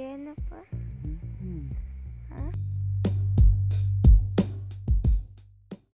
ಏನಪ್ಪ?